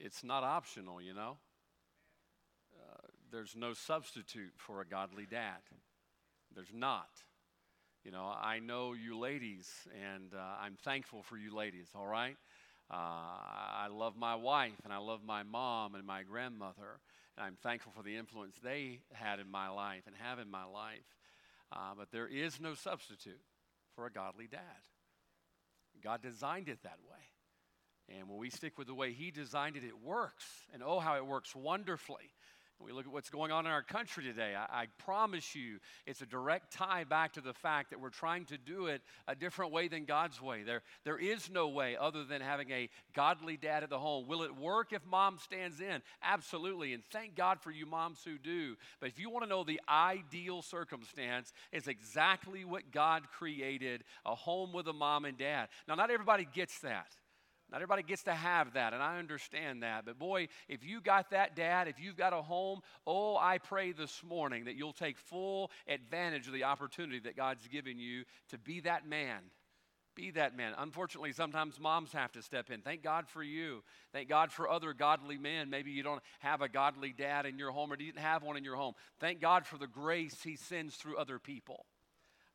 it's not optional, you know. Uh, there's no substitute for a godly dad. There's not. You know, I know you ladies, and uh, I'm thankful for you ladies, all right? Uh, I love my wife, and I love my mom and my grandmother, and I'm thankful for the influence they had in my life and have in my life. Uh, but there is no substitute for a godly dad. God designed it that way. And when we stick with the way He designed it, it works. And oh, how it works wonderfully we look at what's going on in our country today, I, I, promise you it's a direct tie back to the fact that we're trying to do it a different way than God's way. There, there is no way other than having a godly dad at the home. Will it work if mom stands in? Absolutely. And thank God for you moms who do. But if you want to know the ideal circumstance, it's exactly what God created a home with a mom and dad. Now, not everybody gets that. Not everybody gets to have that, and I understand that. But boy, if you got that, dad, if you've got a home, oh, I pray this morning that you'll take full advantage of the opportunity that God's given you to be that man. Be that man. Unfortunately, sometimes moms have to step in. Thank God for you. Thank God for other godly men. Maybe you don't have a godly dad in your home or didn't have one in your home. Thank God for the grace He sends through other people.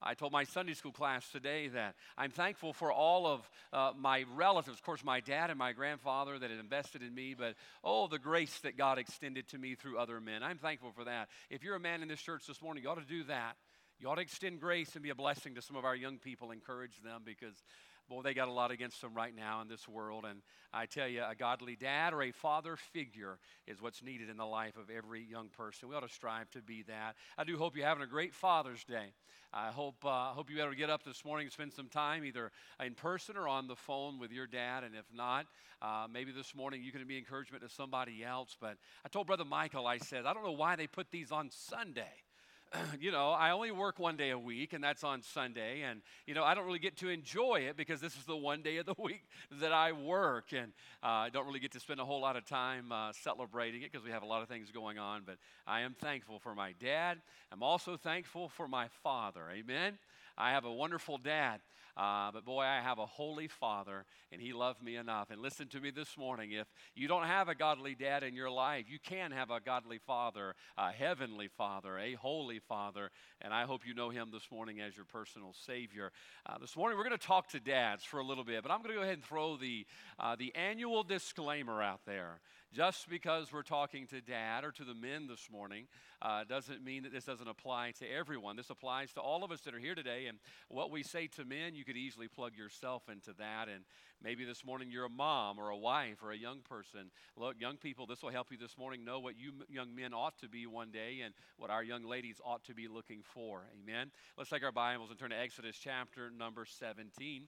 I told my Sunday school class today that I'm thankful for all of uh, my relatives, of course, my dad and my grandfather that had invested in me, but oh, the grace that God extended to me through other men. I'm thankful for that. If you're a man in this church this morning, you ought to do that. You ought to extend grace and be a blessing to some of our young people, encourage them because boy, they got a lot against them right now in this world. And I tell you, a godly dad or a father figure is what's needed in the life of every young person. We ought to strive to be that. I do hope you're having a great Father's Day. I hope, uh, hope you to get up this morning and spend some time either in person or on the phone with your dad. And if not, uh, maybe this morning you can be encouragement to somebody else. But I told Brother Michael, I said, I don't know why they put these on Sunday. you know, I only work one day a week, and that's on Sunday. And, you know, I don't really get to enjoy it because this is the one day of the week that I work. And uh, I don't really get to spend a whole lot of time uh, celebrating it because we have a lot of things going on. But I am thankful for my dad. I'm also thankful for my father. Amen. I have a wonderful dad. Uh, but boy, I have a holy father, and he loved me enough. And listen to me this morning if you don't have a godly dad in your life, you can have a godly father, a heavenly father, a holy father. And I hope you know him this morning as your personal Savior. Uh, this morning, we're going to talk to dads for a little bit, but I'm going to go ahead and throw the, uh, the annual disclaimer out there. Just because we're talking to dad or to the men this morning uh, doesn't mean that this doesn't apply to everyone. This applies to all of us that are here today. And what we say to men, you could easily plug yourself into that. And maybe this morning you're a mom or a wife or a young person. Look, young people, this will help you this morning know what you young men ought to be one day and what our young ladies ought to be looking for. Amen. Let's take our Bibles and turn to Exodus chapter number 17.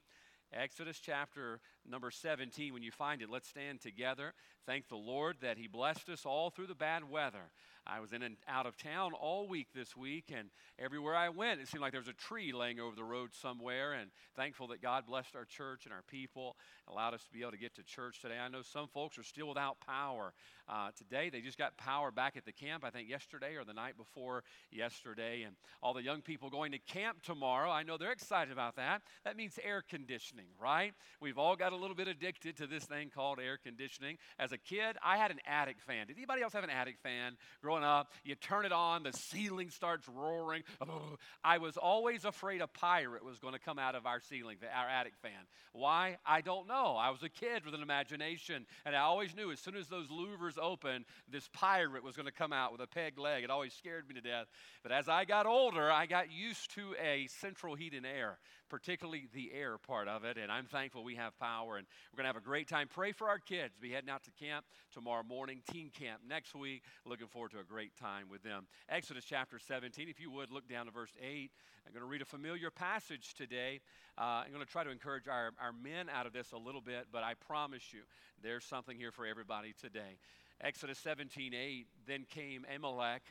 Exodus chapter number 17. When you find it, let's stand together. Thank the Lord that He blessed us all through the bad weather. I was in and out of town all week this week, and everywhere I went, it seemed like there was a tree laying over the road somewhere. And thankful that God blessed our church and our people, allowed us to be able to get to church today. I know some folks are still without power uh, today. They just got power back at the camp, I think yesterday or the night before yesterday. And all the young people going to camp tomorrow, I know they're excited about that. That means air conditioning, right? We've all got a little bit addicted to this thing called air conditioning. As a kid, I had an attic fan. Did anybody else have an attic fan growing up? You turn it on, the ceiling starts roaring. Oh, I was always afraid a pirate was going to come out of our ceiling, our attic fan. Why? I don't know. I was a kid with an imagination, and I always knew as soon as those louvers open, this pirate was going to come out with a peg leg. It always scared me to death. But as I got older, I got used to a central heat and air, particularly the air part of it. And I'm thankful we have power, and we're going to have a great time. Pray for our kids. Be heading out to camp tomorrow morning, teen camp next week. Looking forward to a great time with them. Exodus chapter 17, if you would, look down to verse 8. I'm going to read a familiar passage today. Uh, I'm going to try to encourage our, our men out of this a little bit, but I promise you there's something here for everybody today. Exodus 17 8. Then came Amalek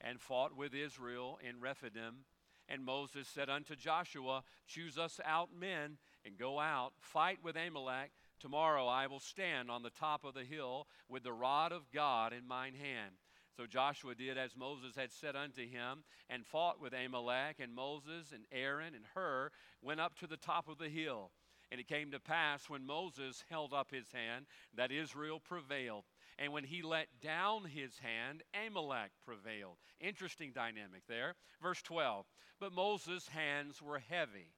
and fought with Israel in Rephidim. And Moses said unto Joshua, Choose us out men and go out, fight with Amalek. Tomorrow I will stand on the top of the hill with the rod of God in mine hand. So Joshua did as Moses had said unto him, and fought with Amalek. And Moses and Aaron and Hur went up to the top of the hill. And it came to pass when Moses held up his hand that Israel prevailed. And when he let down his hand, Amalek prevailed. Interesting dynamic there. Verse 12 But Moses' hands were heavy,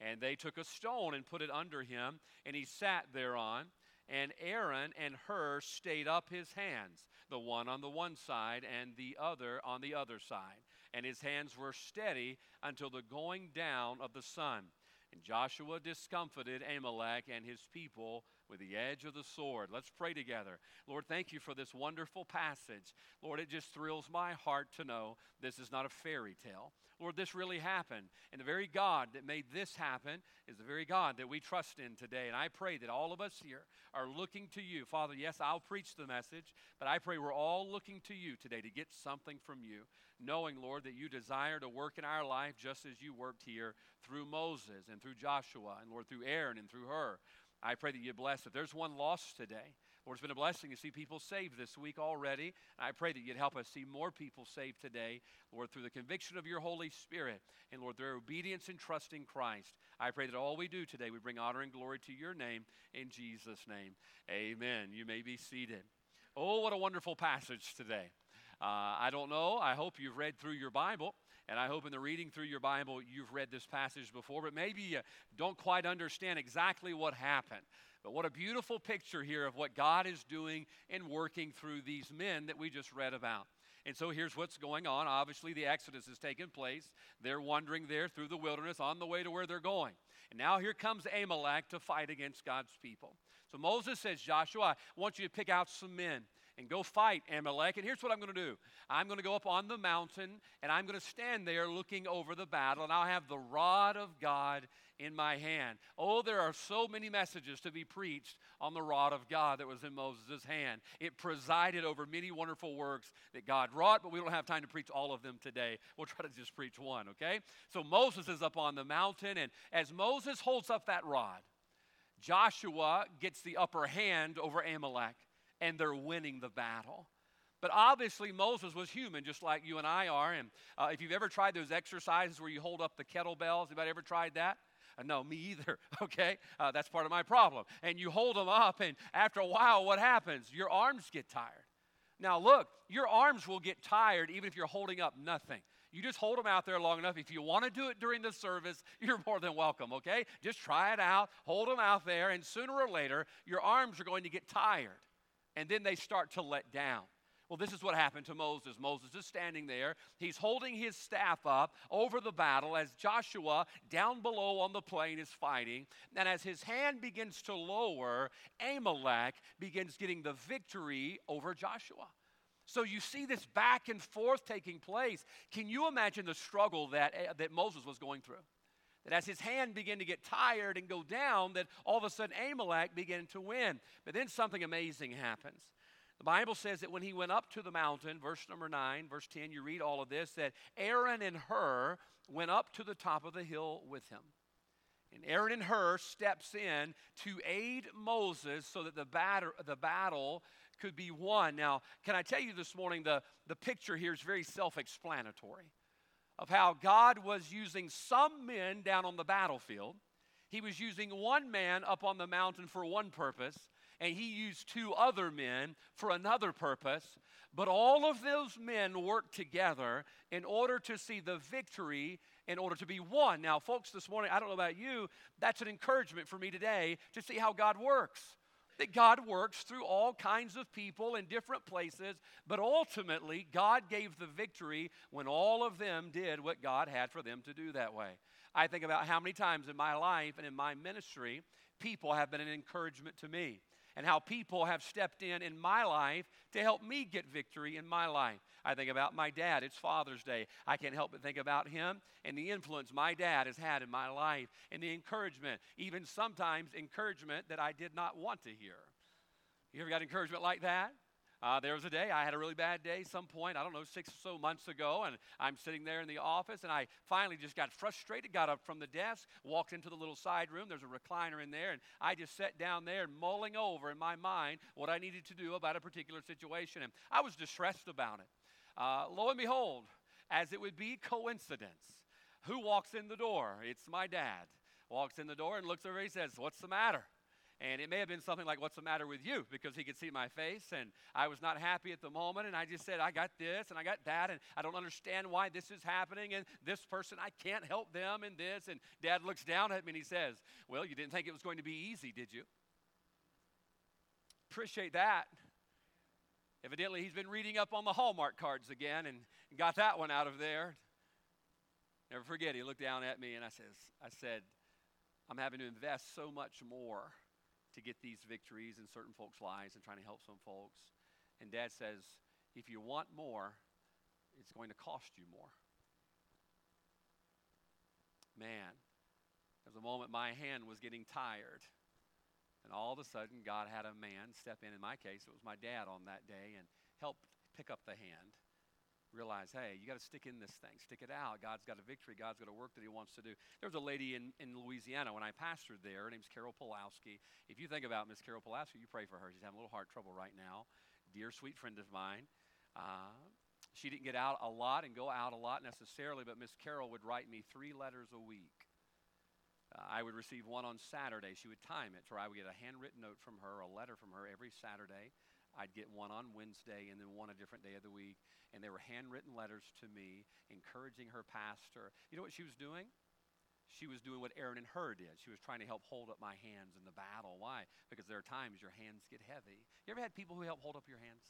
and they took a stone and put it under him, and he sat thereon. And Aaron and Hur stayed up his hands, the one on the one side and the other on the other side. And his hands were steady until the going down of the sun. And Joshua discomfited Amalek and his people with the edge of the sword. Let's pray together. Lord, thank you for this wonderful passage. Lord, it just thrills my heart to know this is not a fairy tale. Lord, this really happened. And the very God that made this happen is the very God that we trust in today. And I pray that all of us here are looking to you. Father, yes, I'll preach the message, but I pray we're all looking to you today to get something from you, knowing, Lord, that you desire to work in our life just as you worked here through Moses and through Joshua and, Lord, through Aaron and through Hur. I pray that you bless. If there's one lost today, Lord, it's been a blessing to see people saved this week already. I pray that you'd help us see more people saved today, Lord, through the conviction of your Holy Spirit and, Lord, their obedience and trust in Christ. I pray that all we do today, we bring honor and glory to your name in Jesus' name. Amen. You may be seated. Oh, what a wonderful passage today. Uh, I don't know. I hope you've read through your Bible. And I hope in the reading through your Bible, you've read this passage before, but maybe you don't quite understand exactly what happened. But what a beautiful picture here of what God is doing and working through these men that we just read about. And so here's what's going on. Obviously, the Exodus has taken place. They're wandering there through the wilderness on the way to where they're going. And now here comes Amalek to fight against God's people. So Moses says, Joshua, I want you to pick out some men and go fight Amalek. And here's what I'm going to do I'm going to go up on the mountain and I'm going to stand there looking over the battle, and I'll have the rod of God in my hand. Oh, there are so many messages to be preached on the rod of God that was in Moses' hand. It presided over many wonderful works that God wrought, but we don't have time to preach all of them today. We'll try to just preach one, okay? So Moses is up on the mountain, and as Moses holds up that rod, Joshua gets the upper hand over Amalek and they're winning the battle. But obviously, Moses was human, just like you and I are. And uh, if you've ever tried those exercises where you hold up the kettlebells, anybody ever tried that? Uh, no, me either. Okay, uh, that's part of my problem. And you hold them up, and after a while, what happens? Your arms get tired. Now, look, your arms will get tired even if you're holding up nothing. You just hold them out there long enough. If you want to do it during the service, you're more than welcome, okay? Just try it out, hold them out there, and sooner or later, your arms are going to get tired and then they start to let down. Well, this is what happened to Moses. Moses is standing there. He's holding his staff up over the battle as Joshua down below on the plain is fighting. And as his hand begins to lower, Amalek begins getting the victory over Joshua. So you see this back and forth taking place. Can you imagine the struggle that, uh, that Moses was going through? That as his hand began to get tired and go down, that all of a sudden Amalek began to win. But then something amazing happens. The Bible says that when he went up to the mountain, verse number 9, verse 10, you read all of this, that Aaron and Hur went up to the top of the hill with him. And Aaron and Hur steps in to aid Moses so that the, batter, the battle could be won. Now, can I tell you this morning, the, the picture here is very self explanatory of how God was using some men down on the battlefield. He was using one man up on the mountain for one purpose, and he used two other men for another purpose. But all of those men worked together in order to see the victory, in order to be won. Now, folks, this morning, I don't know about you, that's an encouragement for me today to see how God works that God works through all kinds of people in different places, but ultimately, God gave the victory when all of them did what God had for them to do that way. I think about how many times in my life and in my ministry, people have been an encouragement to me and how people have stepped in in my life to help me get victory in my life. I think about my dad. It's Father's Day. I can't help but think about him and the influence my dad has had in my life and the encouragement, even sometimes encouragement that I did not want to hear. You ever got encouragement like that? Uh, there was a day I had a really bad day, some point, I don't know, six or so months ago, and I'm sitting there in the office, and I finally just got frustrated, got up from the desk, walked into the little side room. There's a recliner in there, and I just sat down there mulling over in my mind what I needed to do about a particular situation, and I was distressed about it. Uh, lo and behold, as it would be coincidence, who walks in the door? It's my dad. walks in the door and looks over. He says, What's the matter? And it may have been something like, What's the matter with you? Because he could see my face, and I was not happy at the moment. And I just said, I got this, and I got that, and I don't understand why this is happening. And this person, I can't help them in this. And dad looks down at me and he says, Well, you didn't think it was going to be easy, did you? Appreciate that. Evidently, he's been reading up on the Hallmark cards again and got that one out of there. Never forget, he looked down at me and I, says, I said, I'm having to invest so much more to get these victories in certain folks' lives and trying to help some folks. And dad says, if you want more, it's going to cost you more. Man, there was a moment my hand was getting tired. And all of a sudden, God had a man step in. In my case, it was my dad on that day and help pick up the hand realize, hey, you got to stick in this thing, stick it out. God's got a victory. God's got a work that He wants to do. There was a lady in, in Louisiana when I pastored there. Her name's Carol Pulowski. If you think about Miss Carol Pulowski, you pray for her. She's having a little heart trouble right now. Dear sweet friend of mine. Uh, she didn't get out a lot and go out a lot necessarily, but Miss Carol would write me three letters a week. I would receive one on Saturday. She would time it, so I would get a handwritten note from her, a letter from her every Saturday. I'd get one on Wednesday and then one a different day of the week. And they were handwritten letters to me encouraging her pastor. You know what she was doing? She was doing what Aaron and Hur did. She was trying to help hold up my hands in the battle. Why? Because there are times your hands get heavy. You ever had people who help hold up your hands?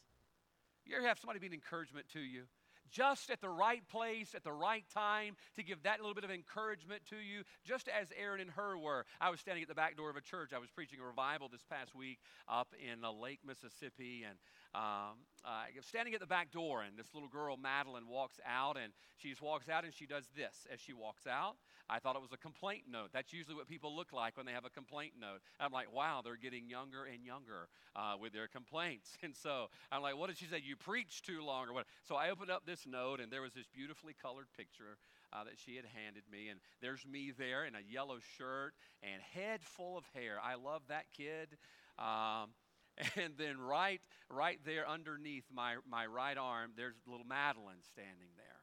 You ever have somebody be an encouragement to you? Just at the right place at the right time to give that little bit of encouragement to you, just as Aaron and Hur were. I was standing at the back door of a church. I was preaching a revival this past week up in Lake Mississippi, and um, uh, standing at the back door, and this little girl, Madeline, walks out, and she just walks out and she does this as she walks out. I thought it was a complaint note. That's usually what people look like when they have a complaint note. I'm like, wow, they're getting younger and younger uh, with their complaints. And so I'm like, what did she say? You preached too long or what? So I opened up this note, and there was this beautifully colored picture uh, that she had handed me. And there's me there in a yellow shirt and head full of hair. I love that kid. Um, and then right, right there underneath my, my right arm, there's little Madeline standing there.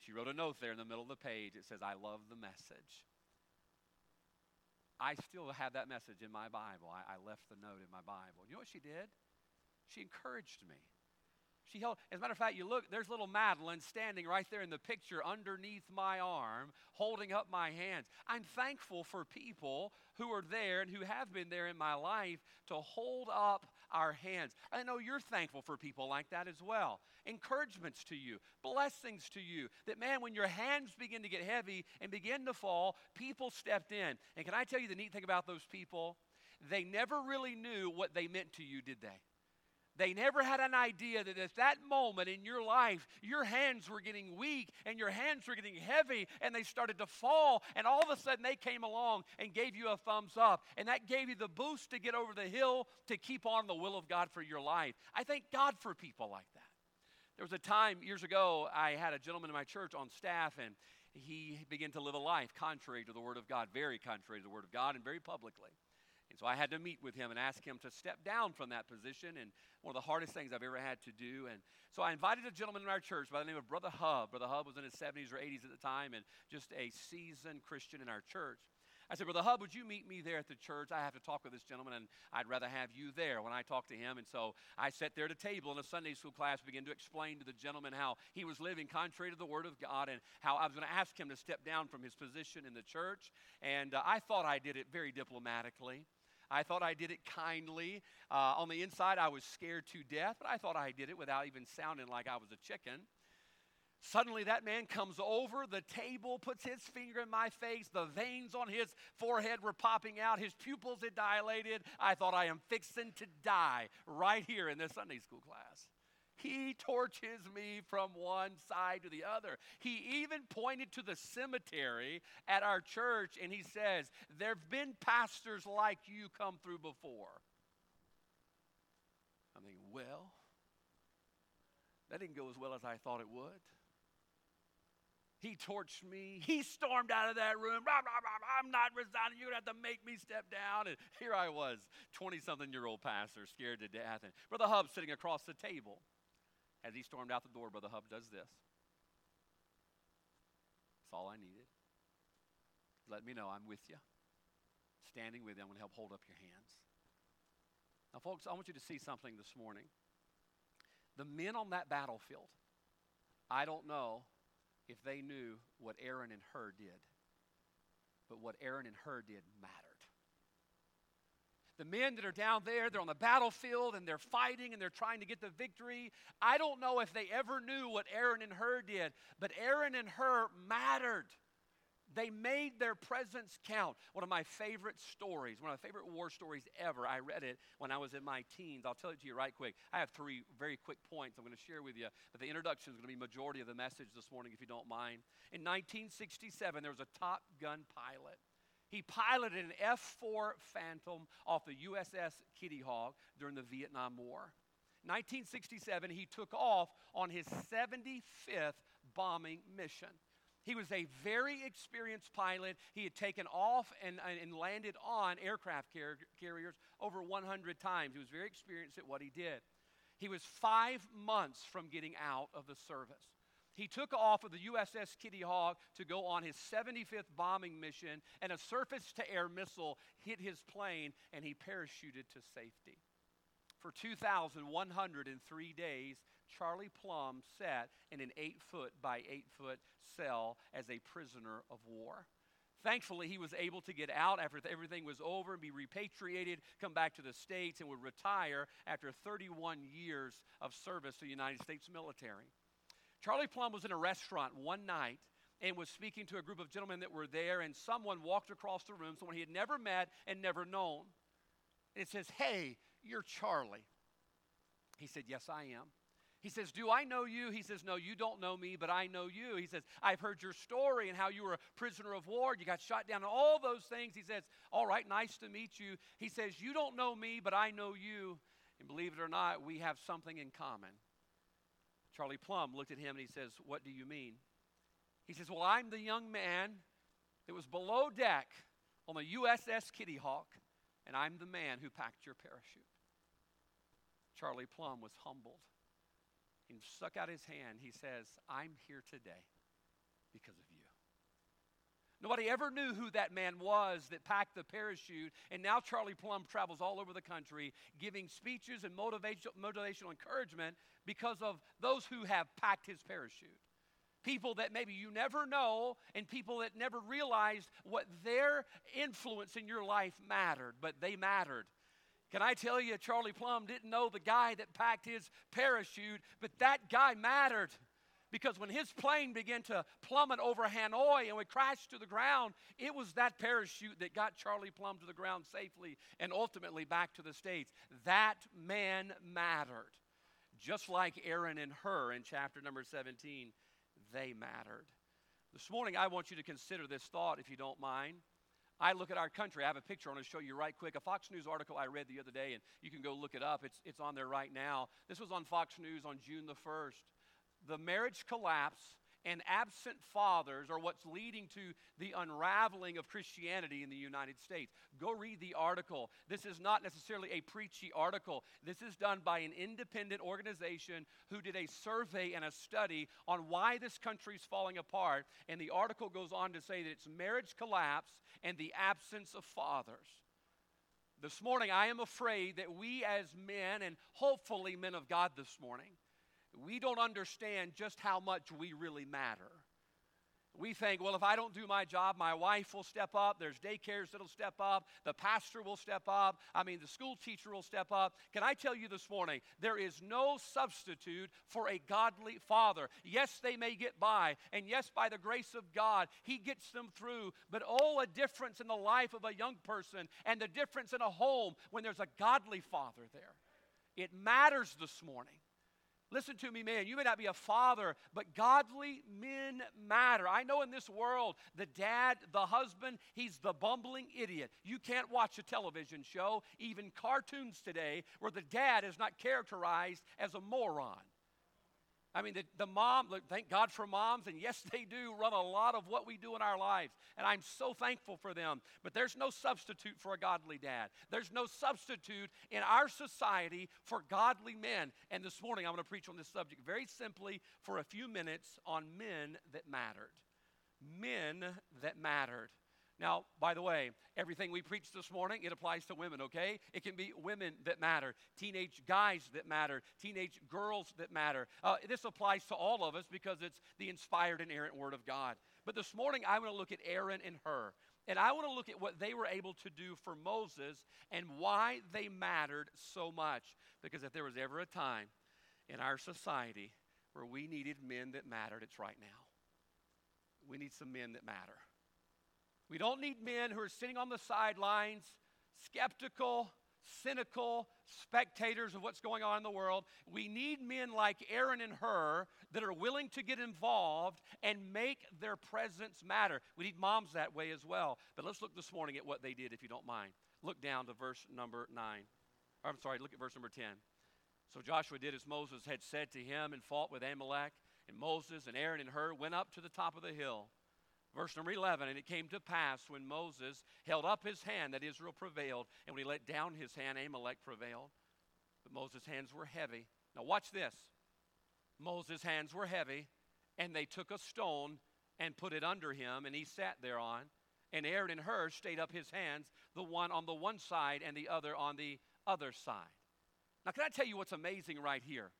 She wrote a note there in the middle of the page. It says, I love the message. I still have that message in my Bible. I, I, left the note in my Bible. You know what she did? She encouraged me. She held, as a matter of fact, you look, there's little Madeline standing right there in the picture underneath my arm, holding up my hands. I'm thankful for people who are there and who have been there in my life to hold up our hands. I know you're thankful for people like that as well. Encouragements to you, blessings to you. That, man, when your hands begin to get heavy and begin to fall, people stepped in. And can I tell you the neat thing about those people? They never really knew what they meant to you, did they? They never had an idea that at that moment in your life, your hands were getting weak and your hands were getting heavy and they started to fall. And all of a sudden, they came along and gave you a thumbs up. And that gave you the boost to get over the hill to keep on the will of God for your life. I thank God for people like that. There was a time years ago, I had a gentleman in my church on staff, and he began to live a life contrary to the Word of God, very contrary to the Word of God, and very publicly. And so I had to meet with him and ask him to step down from that position, and one of the hardest things I've ever had to do. And so I invited a gentleman in our church by the name of Brother Hub. Brother Hub was in his 70s or 80s at the time and just a seasoned Christian in our church. I said, Brother Hub, would you meet me there at the church? I have to talk with this gentleman, and I'd rather have you there when I talk to him. And so I sat there at a table in a Sunday school class, began to explain to the gentleman how he was living contrary to the Word of God and how I was going to ask him to step down from his position in the church. And uh, I thought I did it very diplomatically. I thought I did it kindly. Uh, on the inside, I was scared to death, but I thought I did it without even sounding like I was a chicken. Suddenly, that man comes over the table, puts his finger in my face. The veins on his forehead were popping out. His pupils had dilated. I thought, I am fixing to die right here in this Sunday school class. He torches me from one side to the other. He even pointed to the cemetery at our church and he says, There have been pastors like you come through before. I'm thinking, Well, that didn't go as well as I thought it would. He torched me. He stormed out of that room. Rah, rah, rah, I'm not resigning. You're going to have to make me step down. And here I was, 20 something year old pastor, scared to death. And Brother Hub sitting across the table. As he stormed out the door, Brother Hub does this. That's all I needed. Let me know I'm with you. standing with you. I'm going to help hold up your hands. Now, folks, I want you to see something this morning. The men on that battlefield, I don't know if they knew what Aaron and Hur did, but what Aaron and Hur did mattered. The men that are down there, they're on the battlefield and they're fighting and they're trying to get the victory. I don't know if they ever knew what Aaron and Hur did, but Aaron and Hur mattered. They made their presence count. One of my favorite stories, one of my favorite war stories ever. I read it when I was in my teens. I'll tell it to you right quick. I have three very quick points I'm going to share with you, but the introduction is going to be majority of the message this morning, if you don't mind. In 1967, there was a Top Gun pilot. He piloted an F 4 Phantom off the USS Kitty Hawk during the Vietnam War. 1967, he took off on his 75th bombing mission. He was a very experienced pilot. He had taken off and, and landed on aircraft car- carriers over 100 times. He was very experienced at what he did. He was five months from getting out of the service. He took off of the USS Kitty Hawk to go on his 75th bombing mission, and a surface to air missile hit his plane, and he parachuted to safety. For 2,103 days, Charlie Plumb sat in an eight foot by eight foot cell as a prisoner of war. Thankfully, he was able to get out after everything was over and be repatriated, come back to the States, and would retire after 31 years of service to the United States military. Charlie Plumb was in a restaurant one night and was speaking to a group of gentlemen that were there, and someone walked across the room, someone he had never met and never known. And it says, Hey, you're Charlie. He said, Yes, I am. He says, Do I know you? He says, No, you don't know me, but I know you. He says, I've heard your story and how you were a prisoner of war. You got shot down and all those things. He says, All right, nice to meet you. He says, You don't know me, but I know you. And believe it or not, we have something in common. Charlie Plumb looked at him and he says, What do you mean? He says, Well, I'm the young man that was below deck on the USS Kitty Hawk, and I'm the man who packed your parachute. Charlie Plumb was humbled He stuck out his hand. He says, I'm here today because of. Nobody ever knew who that man was that packed the parachute, and now Charlie Plumb travels all over the country giving speeches and motivational, motivational encouragement because of those who have packed his parachute. People that maybe you never know, and people that never realized what their influence in your life mattered, but they mattered. Can I tell you, Charlie Plumb didn't know the guy that packed his parachute, but that guy mattered. Because when his plane began to plummet over Hanoi and we crashed to the ground, it was that parachute that got Charlie Plumb to the ground safely and ultimately back to the States. That man mattered. Just like Aaron and Hur in chapter number 17, they mattered. This morning, I want you to consider this thought, if you don't mind. I look at our country. I have a picture I want to show you right quick. A Fox News article I read the other day, and you can go look it up. It's, it's on there right now. This was on Fox News on June the 1st. The marriage collapse and absent fathers are what's leading to the unraveling of Christianity in the United States. Go read the article. This is not necessarily a preachy article. This is done by an independent organization who did a survey and a study on why this country is falling apart. And the article goes on to say that it's marriage collapse and the absence of fathers. This morning, I am afraid that we as men, and hopefully men of God this morning, we don't understand just how much we really matter. We think, well, if I don't do my job, my wife will step up. There's daycares that'll step up. The pastor will step up. I mean, the school teacher will step up. Can I tell you this morning, there is no substitute for a godly father. Yes, they may get by. And yes, by the grace of God, He gets them through. But oh, a difference in the life of a young person and the difference in a home when there's a godly father there. It matters this morning. Listen to me, man. You may not be a father, but godly men matter. I know in this world, the dad, the husband, he's the bumbling idiot. You can't watch a television show, even cartoons today, where the dad is not characterized as a moron. I mean, the, the mom, look, thank God for moms, and yes, they do run a lot of what we do in our lives, and I'm so thankful for them. But there's no substitute for a godly dad. There's no substitute in our society for godly men. And this morning, I'm going to preach on this subject very simply for a few minutes on men that mattered. Men that mattered. Now, by the way, everything we preach this morning, it applies to women, okay? It can be women that matter, teenage guys that matter, teenage girls that matter. Uh, this applies to all of us because it's the inspired and errant Word of God. But this morning, I want to look at Aaron and Hur. And I want to look at what they were able to do for Moses and why they mattered so much. Because if there was ever a time in our society where we needed men that mattered, it's right now. We need some men that matter. We don't need men who are sitting on the sidelines, skeptical, cynical spectators of what's going on in the world. We need men like Aaron and Hur that are willing to get involved and make their presence matter. We need moms that way as well. But let's look this morning at what they did, if you don't mind. Look down to verse number 9. Or, I'm sorry, look at verse number 10. So Joshua did as Moses had said to him and fought with Amalek. And Moses and Aaron and Hur went up to the top of the hill. Verse number 11, and it came to pass when Moses held up his hand that Israel prevailed, and when he let down his hand, Amalek prevailed. But Moses' hands were heavy. Now, watch this. Moses' hands were heavy, and they took a stone and put it under him, and he sat thereon. And Aaron and Hur stayed up his hands, the one on the one side and the other on the other side. Now, can I tell you what's amazing right here?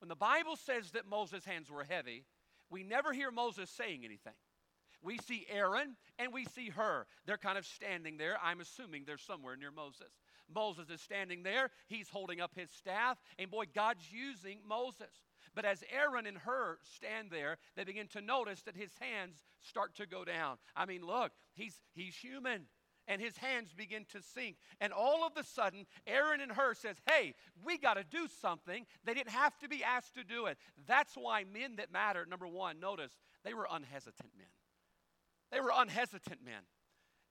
When the Bible says that Moses' hands were heavy, we never hear Moses saying anything. We see Aaron and we see Hur. They're kind of standing there. I'm assuming they're somewhere near Moses. Moses is standing there. He's holding up his staff. And boy, God's using Moses. But as Aaron and Hur stand there, they begin to notice that his hands start to go down. I mean, look, he's, he's human. And his hands begin to sink. And all of a sudden, Aaron and Hur says, Hey, we got to do something. They didn't have to be asked to do it. That's why men that matter, number one, notice, they were unhesitant men. They were unhesitant men.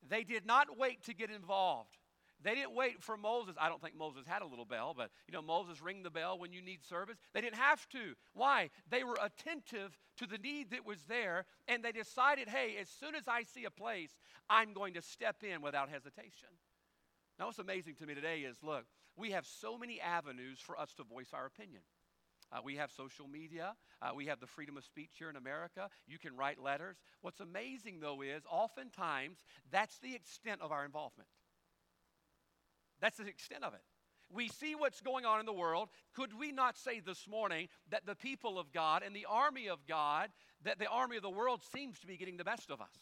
They did not wait to get involved. They didn't wait for Moses. I don't think Moses had a little bell, but you know, Moses ring the bell when you need service. They didn't have to. Why? They were attentive to the need that was there, and they decided, hey, as soon as I see a place, I'm going to step in without hesitation. Now, what's amazing to me today is look, we have so many avenues for us to voice our opinion. Uh, we have social media. Uh, we have the freedom of speech here in America. You can write letters. What's amazing, though, is oftentimes that's the extent of our involvement. That's the extent of it. We see what's going on in the world. Could we not say this morning that the people of God and the army of God, that the army of the world seems to be getting the best of us?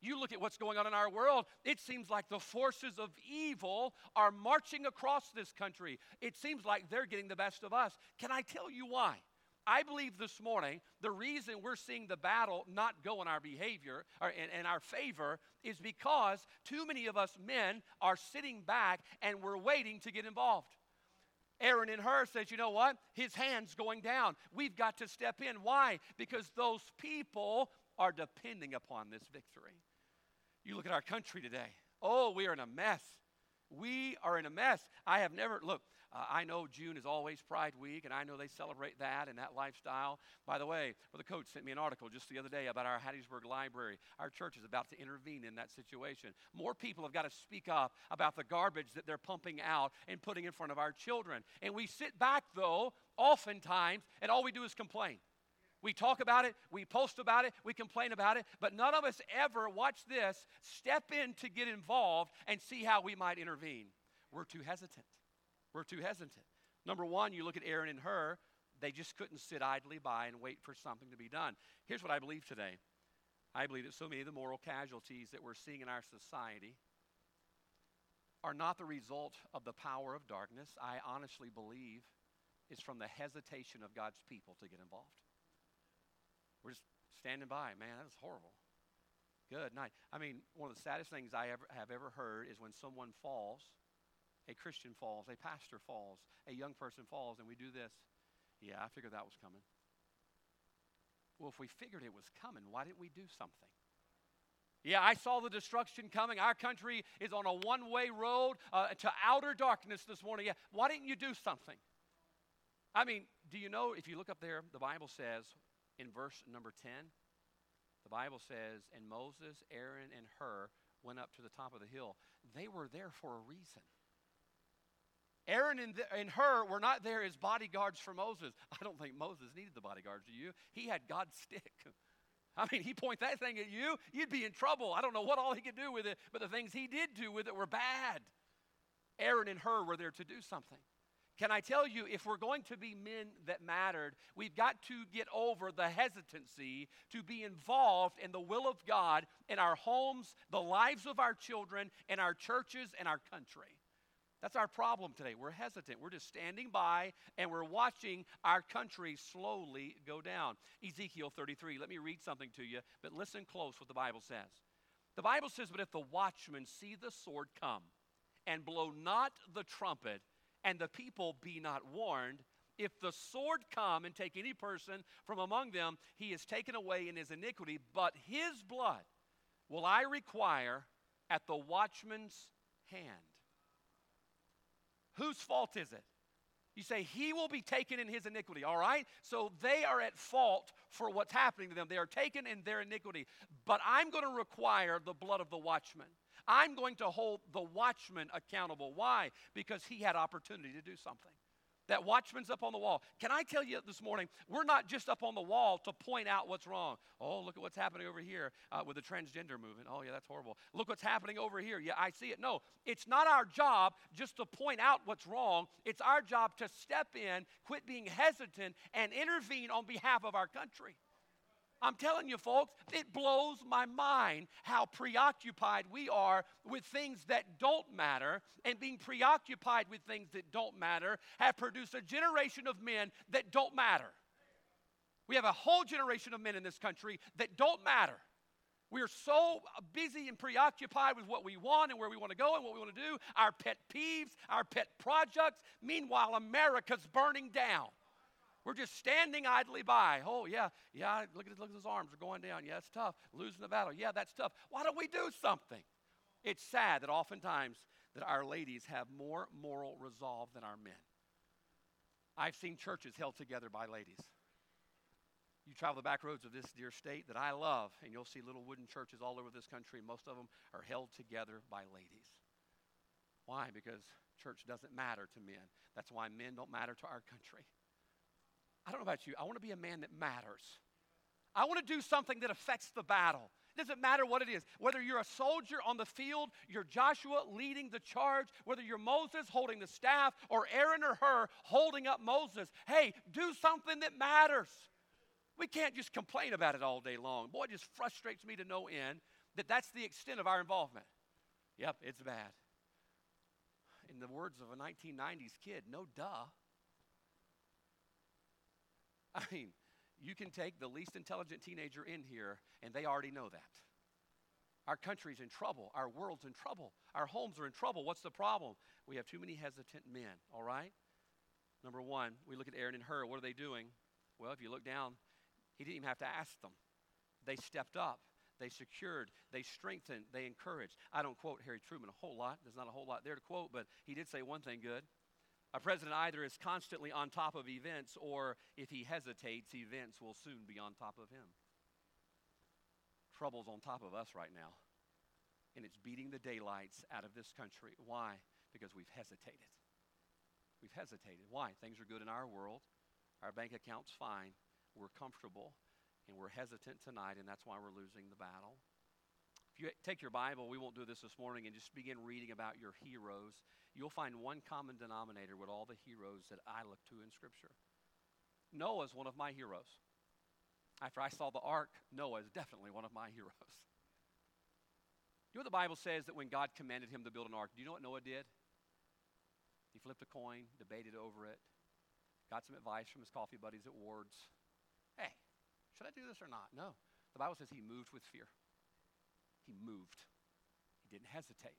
You look at what's going on in our world, it seems like the forces of evil are marching across this country. It seems like they're getting the best of us. Can I tell you why? I believe this morning the reason we're seeing the battle not go in our behavior or in, in, our favor is because too many of us men are sitting back and we're waiting to get involved. Aaron and Hur says, you know what? His hand's going down. We've got to step in. Why? Because those people are depending upon this victory. You look at our country today. Oh, we are in a mess. We are in a mess. I have never, look, uh, I know June is always Pride Week, and I know they celebrate that and that lifestyle. By the way, the coach sent me an article just the other day about our Hattiesburg Library. Our church is about to intervene in that situation. More people have got to speak up about the garbage that they're pumping out and putting in front of our children. And we sit back, though, oftentimes, and all we do is complain. We talk about it, we post about it, we complain about it, but none of us ever, watch this, step in to get involved and see how we might intervene. We're too hesitant. We're too hesitant. Number one, you look at Aaron and Hur, they just couldn't sit idly by and wait for something to be done. Here's what I believe today I believe that so many of the moral casualties that we're seeing in our society are not the result of the power of darkness. I honestly believe it's from the hesitation of God's people to get involved. We're just standing by. Man, that was horrible. Good night. I mean, one of the saddest things I ever have ever heard is when someone falls, a Christian falls, a pastor falls, a young person falls, and we do this. Yeah, I figured that was coming. Well, if we figured it was coming, why didn't we do something? Yeah, I saw the destruction coming. Our country is on a one way road uh, to outer darkness this morning. Yeah, why didn't you do something? I mean, do you know if you look up there, the Bible says in verse number 10, the Bible says, And Moses, Aaron, and Hur went up to the top of the hill. They were there for a reason. Aaron and, the, and Hur were not there as bodyguards for Moses. I don't think Moses needed the bodyguards, do you? He had God's stick. I mean, he point that thing at you, you'd be in trouble. I don't know what all he could do with it, but the things he did do with it were bad. Aaron and Hur were there to do something. Can I tell you, if we're going to be men that mattered, we've got to get over the hesitancy to be involved in the will of God in our homes, the lives of our children, in our churches, and our country. That's our problem today. We're hesitant. We're just standing by and we're watching our country slowly go down. Ezekiel 33. Let me read something to you, but listen close what the Bible says. The Bible says, But if the watchmen see the sword come and blow not the trumpet, and the people be not warned, if the sword come and take any person from among them, he is taken away in his iniquity, but his blood will I require at the watchman's hand. Whose fault is it? You say, He will be taken in His iniquity, all right? So they are at fault for what's happening to them. They are taken in their iniquity. But I'm going to require the blood of the watchman. I'm going to hold the watchman accountable. Why? Because he had opportunity to do something. That watchman's up on the wall. Can I tell you this morning, we're not just up on the wall to point out what's wrong. Oh, look at what's happening over here uh, with the transgender movement. Oh, yeah, that's horrible. Look what's happening over here. Yeah, I see it. No, it's not our job just to point out what's wrong. It's our job to step in, quit being hesitant, and intervene on behalf of our country. I'm telling you, folks, it blows my mind how preoccupied we are with things that don't matter, and being preoccupied with things that don't matter have produced a generation of men that don't matter. We have a whole generation of men in this country that don't matter. We are so busy and preoccupied with what we want and where we want to go and what we want to do, our pet peeves, our pet projects. Meanwhile, America's burning down. We're just standing idly by. Oh, yeah, yeah, look at, look at his arms, are going down. Yeah, it's tough. Losing the battle. Yeah, that's tough. Why don't we do something? It's sad that oftentimes that our ladies have more moral resolve than our men. I've seen churches held together by ladies. You travel the back roads of this dear state that I love, and you'll see little wooden churches all over this country. Most of them are held together by ladies. Why? Because church doesn't matter to men. That's why men don't matter to our country. I don't know about you. I want to be a man that matters. I want to do something that affects the battle. It doesn't matter what it is. Whether you're a soldier on the field, you're Joshua leading the charge, whether you're Moses holding the staff, or Aaron or Hur holding up Moses. Hey, do something that matters. We can't just complain about it all day long. Boy, it just frustrates me to no end that that's the extent of our involvement. Yep, it's bad. In the words of a 1990s kid, no duh. I mean, you can take the least intelligent teenager in here, and they already know that. Our country's in trouble. Our world's in trouble. Our homes are in trouble. What's the problem? We have too many hesitant men, all right? Number one, we look at Aaron and Hur. What are they doing? Well, if you look down, he didn't even have to ask them. They stepped up. They secured, they strengthened, they encouraged. I don't quote Harry Truman a whole lot. There's not a whole lot there to quote, but he did say one thing good. A president either is constantly on top of events, or if he hesitates, events will soon be on top of him. Trouble's on top of us right now, and it's beating the daylights out of this country. Why? Because we've hesitated. We've hesitated. Why? Things are good in our world, our bank account's fine, we're comfortable, and we're hesitant tonight, and that's why we're losing the battle. You take your Bible, we won't do this this morning, and just begin reading about your heroes you'll find one common denominator with all the heroes that I look to in Scripture. Noah is one of my heroes. After I saw the ark, Noah is definitely one of my heroes. Do you know what the Bible says that when God commanded him to build an ark, do you know what Noah did? He flipped a coin, debated over it, got some advice from his coffee buddies at Ward's. Hey, should I do this or not? No. The Bible says he moved with fear. He moved. He didn't hesitate.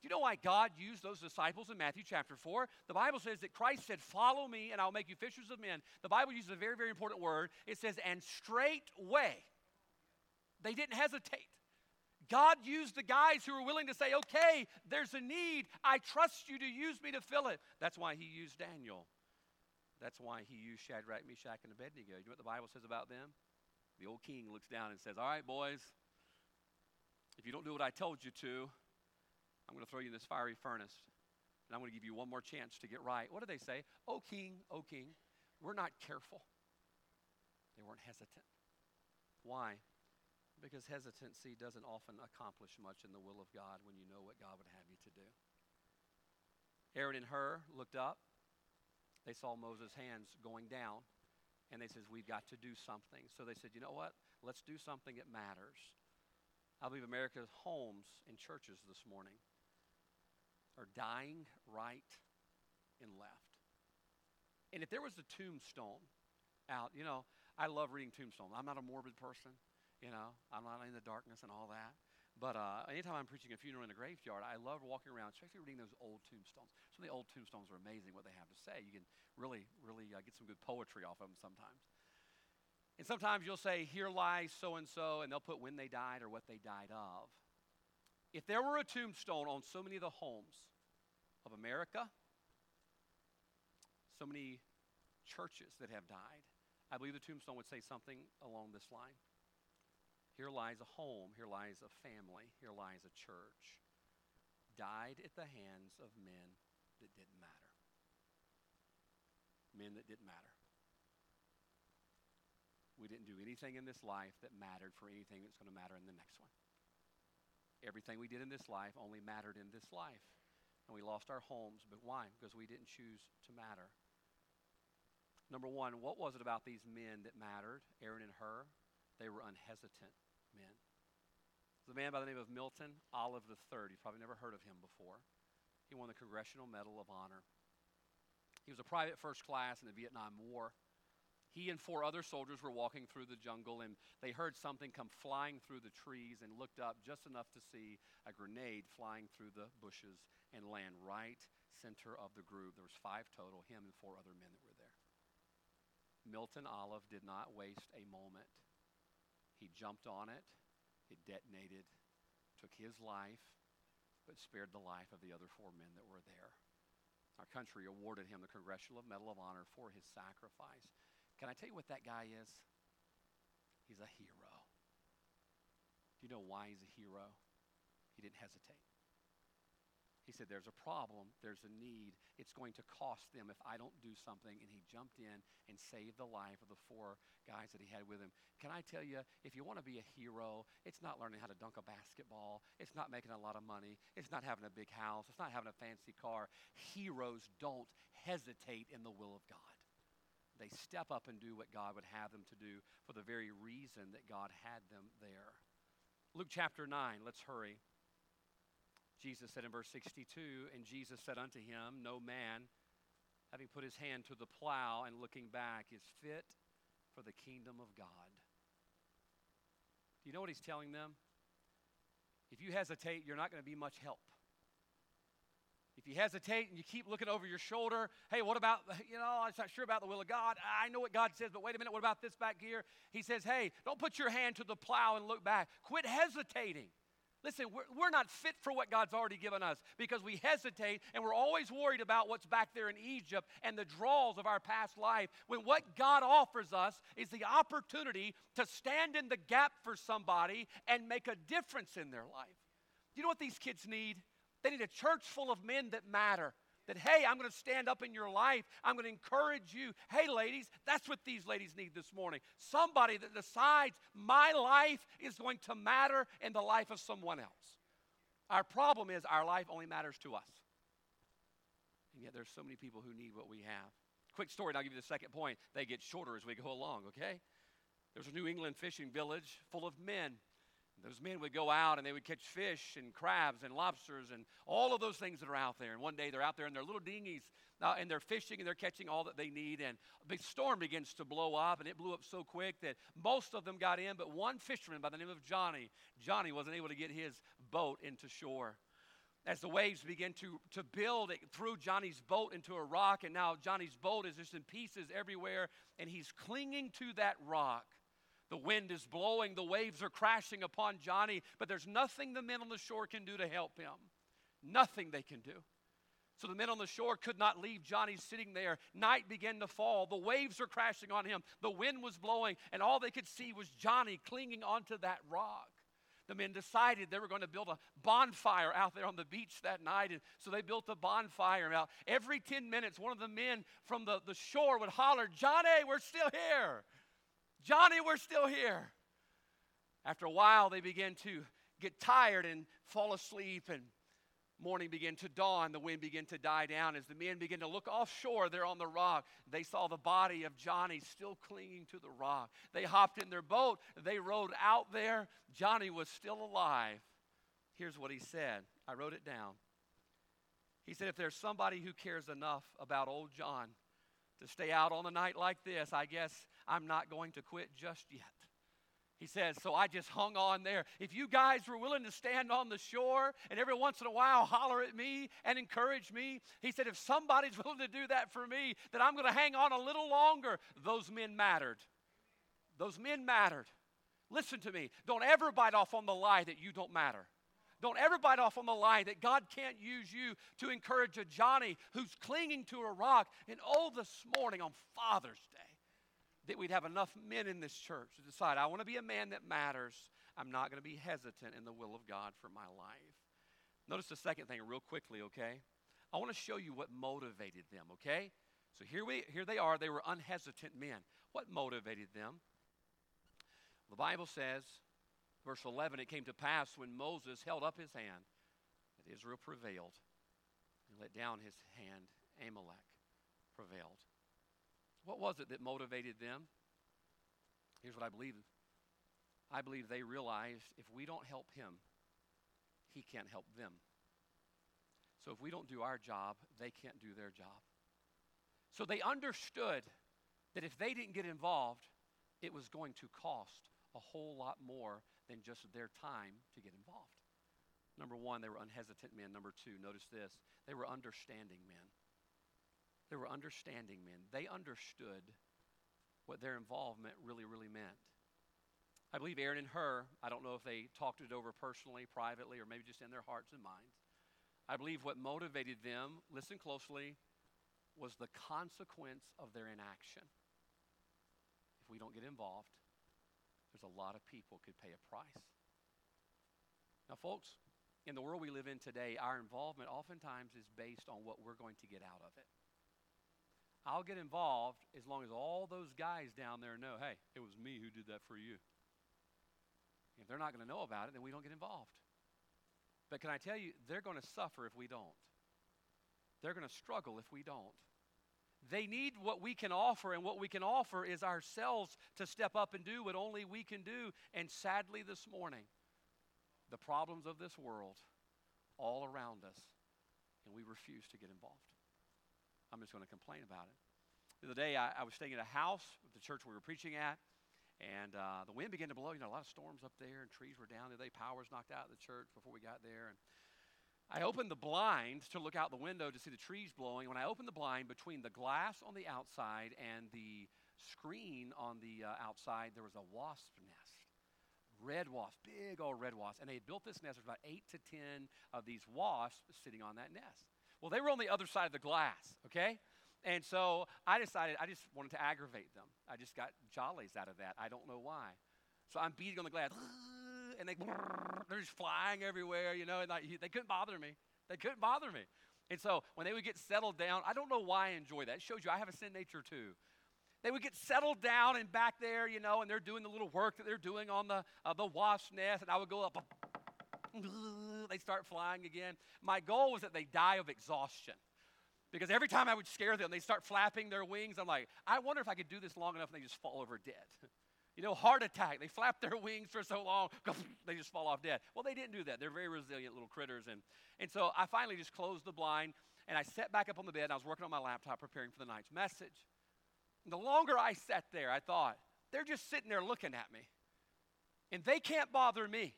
Do you know why God used those disciples in Matthew chapter 4? The Bible says that Christ said, Follow me and I'll make you fishers of men. The Bible uses a very, very important word. It says, And straightway. They didn't hesitate. God used the guys who were willing to say, Okay, there's a need. I trust you to use me to fill it. That's why he used Daniel. That's why he used Shadrach, Meshach, and Abednego. You know what the Bible says about them? The old king looks down and says, All right, boys, if you don't do what I told you to, I'm going to throw you in this fiery furnace, and I'm going to give you one more chance to get right. What do they say? Oh, king, oh, king, we're not careful. They weren't hesitant. Why? Because hesitancy doesn't often accomplish much in the will of God when you know what God would have you to do. Aaron and Hur looked up. They saw Moses' hands going down, and they says, "We've got to do something." So they said, "You know what? Let's do something that matters." I believe America's homes and churches this morning are dying right and left. And if there was a tombstone out, you know, I love reading tombstones. I'm not a morbid person, you know, I'm not in the darkness and all that. But uh, anytime I'm preaching a funeral in a graveyard, I love walking around, especially reading those old tombstones. Some of the old tombstones are amazing what they have to say. You can really, really uh, get some good poetry off of them sometimes. And sometimes you'll say, Here lies so and so, and they'll put when they died or what they died of. If there were a tombstone on so many of the homes of America, so many churches that have died, I believe the tombstone would say something along this line. Here lies a home, here lies a family, here lies a church, died at the hands of men that didn't matter. Men that didn't matter. We didn't do anything in this life that mattered for anything that's going to matter in the next one. Everything we did in this life only mattered in this life. And we lost our homes. But why? Because we didn't choose to matter. Number one, what was it about these men that mattered, Aaron and Hur? They were unhesitant men. There's a man by the name of Milton Olive III. You've probably never heard of him before. He won the Congressional Medal of Honor. He was a private first class in the Vietnam War. He and four other soldiers were walking through the jungle and they heard something come flying through the trees and looked up just enough to see a grenade flying through the bushes and land right center of the group. There was five total, him and four other men that were there. Milton Olive did not waste a moment. He jumped on it, it detonated, took his life, but spared the life of the other four men that were there. Our country awarded him the Congressional Medal of Honor for his sacrifice. Can I tell you what that guy is? He's a hero. Do you know why he's a hero? He didn't hesitate. He said, There's a problem, there's a need. It's going to cost them if I don't do something. And he jumped in and saved the life of the four guys that he had with him. Can I tell you, if you want to be a hero, it's not learning how to dunk a basketball, it's not making a lot of money, it's not having a big house, it's not having a fancy car. Heroes don't hesitate in the will of God they step up and do what God would have them to do for the very reason that God had them there. Luke chapter 9, let's hurry. Jesus said in verse 62, And Jesus said unto him, No man, having put his hand to the plow and looking back, is fit for the kingdom of God. Do you know what he's telling them? If you hesitate, you're not going to be much help. You hesitate and you keep looking over your shoulder, hey, what about, you know, I'm not sure about the will of God. I know what God says, but wait a minute, what about this back here? He says, hey, don't put your hand to the plow and look back. Quit hesitating. Listen, we're, we're not fit for what God's already given us because we hesitate and we're always worried about what's back there in Egypt and the draws of our past life. When what God offers us is the opportunity to stand in the gap for somebody and make a difference in their life. You know what these kids need? They need a church full of men that matter. That, hey, I'm going to stand up in your life. I'm going to encourage you. Hey, ladies, that's what these ladies need this morning. Somebody that decides my life is going to matter in the life of someone else. Our problem is our life only matters to us. And yet there's so many people who need what we have. Quick story, and I'll give you the second point. They get shorter as we go along, okay? There's a New England fishing village full of men those men would go out and they would catch fish and crabs and lobsters and all of those things that are out there. And one day they're out there in their little dinghies uh, and they're fishing and they're catching all that they need. And a big storm begins to blow up and it blew up so quick that most of them got in, but one fisherman by the name of Johnny, Johnny wasn't able to get his boat into shore. As the waves begin to, to build, it threw Johnny's boat into a rock, and now Johnny's boat is just in pieces everywhere, and he's clinging to that rock. The wind is blowing, the waves are crashing upon Johnny, but there's nothing the men on the shore can do to help him. Nothing they can do. So the men on the shore could not leave Johnny sitting there. Night began to fall. The waves are crashing on him. The wind was blowing, and all they could see was Johnny clinging onto that rock. The men decided they were going to build a bonfire out there on the beach that night. And so they built a bonfire. Now, every 10 minutes, one of the men from the, the shore would holler, Johnny, we're still here. Johnny, we're still here. After a while, they began to get tired and fall asleep, and morning began to dawn. The wind began to die down. As the men began to look offshore there on the rock, they saw the body of Johnny still clinging to the rock. They hopped in their boat. They rowed out there. Johnny was still alive. Here's what he said I wrote it down. He said, If there's somebody who cares enough about old John to stay out on a night like this, I guess I'm not going to quit just yet. He says, So I just hung on there. If you guys were willing to stand on the shore and every once in a while holler at me and encourage me, he said, If somebody's willing to do that for me, then I'm going to hang on a little longer. Those men mattered. Those men mattered. Listen to me. Don't ever bite off on the lie that you don't matter. Don't ever bite off on the lie that God can't use you to encourage a Johnny who's clinging to a rock. And oh, this morning on Father's Day, that we'd have enough men in this church to decide, I want to be a man that matters. I'm not going to be hesitant in the will of God for my life. Notice the second thing real quickly, okay? I want to show you what motivated them, okay? So here we here they are, they were unhesitant men. What motivated them? The Bible says, verse 11, it came to pass when Moses held up his hand that Israel prevailed and let down his hand, Amalek prevailed. What was it that motivated them? Here's what I believe. I believe they realized if we don't help him, he can't help them. So if we don't do our job, they can't do their job. So they understood that if they didn't get involved, it was going to cost a whole lot more than just their time to get involved. Number one, they were unhesitant men. Number two, notice this they were understanding men. They were understanding men. They understood what their involvement really, really meant. I believe Aaron and Hur, I don't know if they talked it over personally, privately, or maybe just in their hearts and minds. I believe what motivated them, listen closely, was the consequence of their inaction. If we don't get involved, there's a lot of people could pay a price. Now, folks, in the world we live in today, our involvement oftentimes is based on what we're going to get out of it. I'll get involved as long as all those guys down there know, hey, it was me who did that for you. If they're not going to know about it, then we don't get involved. But can I tell you, they're going to suffer if we don't. They're going to struggle if we don't. They need what we can offer, and what we can offer is ourselves to step up and do what only we can do. And sadly, this morning, the problems of this world all around us, and we refuse to get involved. I'm just going to complain about it. The other day, I, I was staying at a house at the church we were preaching at, and uh, the wind began to blow. You know, a lot of storms up there, and trees were down. They power was knocked out of the church before we got there. And I opened the blind to look out the window to see the trees blowing. When I opened the blind, between the glass on the outside and the screen on the uh, outside, there was a wasp nest. Red wasp, big old red wasp. And they had built this nest. There's about eight to ten of these wasps sitting on that nest. Well, they were on the other side of the glass, okay? And so I decided I just wanted to aggravate them. I just got jollies out of that. I don't know why. So I'm beating on the glass, and they, they're just flying everywhere, you know, and I, they couldn't bother me. They couldn't bother me. And so when they would get settled down, I don't know why I enjoy that. It shows you I have a sin nature too. They would get settled down and back there, you know, and they're doing the little work that they're doing on the, uh, the wasp nest, and I would go up they start flying again. My goal was that they die of exhaustion. Because every time I would scare them, they start flapping their wings. I'm like, I wonder if I could do this long enough and they just fall over dead. You know, heart attack. They flap their wings for so long, they just fall off dead. Well, they didn't do that. They're very resilient little critters. And, and so I finally just closed the blind and I sat back up on the bed and I was working on my laptop preparing for the night's message. And the longer I sat there, I thought, they're just sitting there looking at me. And they can't bother me.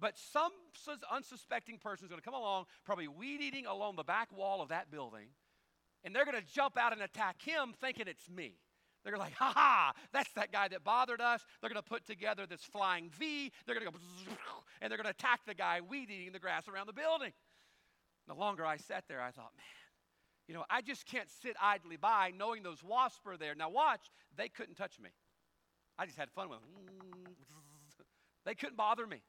But some unsuspecting person is going to come along, probably weed eating along the back wall of that building, and they're going to jump out and attack him thinking it's me. They're like, ha ha, that's that guy that bothered us. They're going to put together this flying V. They're going to go, and they're going to attack the guy weed eating the grass around the building. The longer I sat there, I thought, man, you know, I just can't sit idly by knowing those wasps are there. Now, watch, they couldn't touch me. I just had fun with them. They couldn't bother me.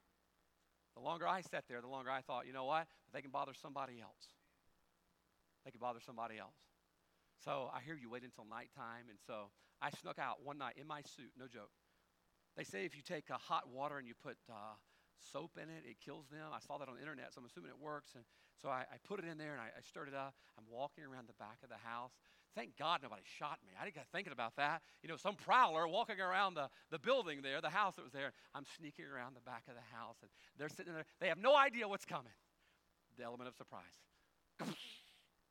The longer I sat there, the longer I thought, you know what? They can bother somebody else. They can bother somebody else. So I hear you wait until nighttime. And so I snuck out one night in my suit, no joke. They say if you take uh, hot water and you put uh, soap in it, it kills them. I saw that on the internet, so I'm assuming it works. And so I, I put it in there and I, I, stirred it up. I'm walking around the back of the house. Thank God nobody shot me. I didn't get thinking about that. You know, some prowler walking around the, the building there, the house that was there. I'm sneaking around the back of the house and they're sitting there. They have no idea what's coming. The element of surprise.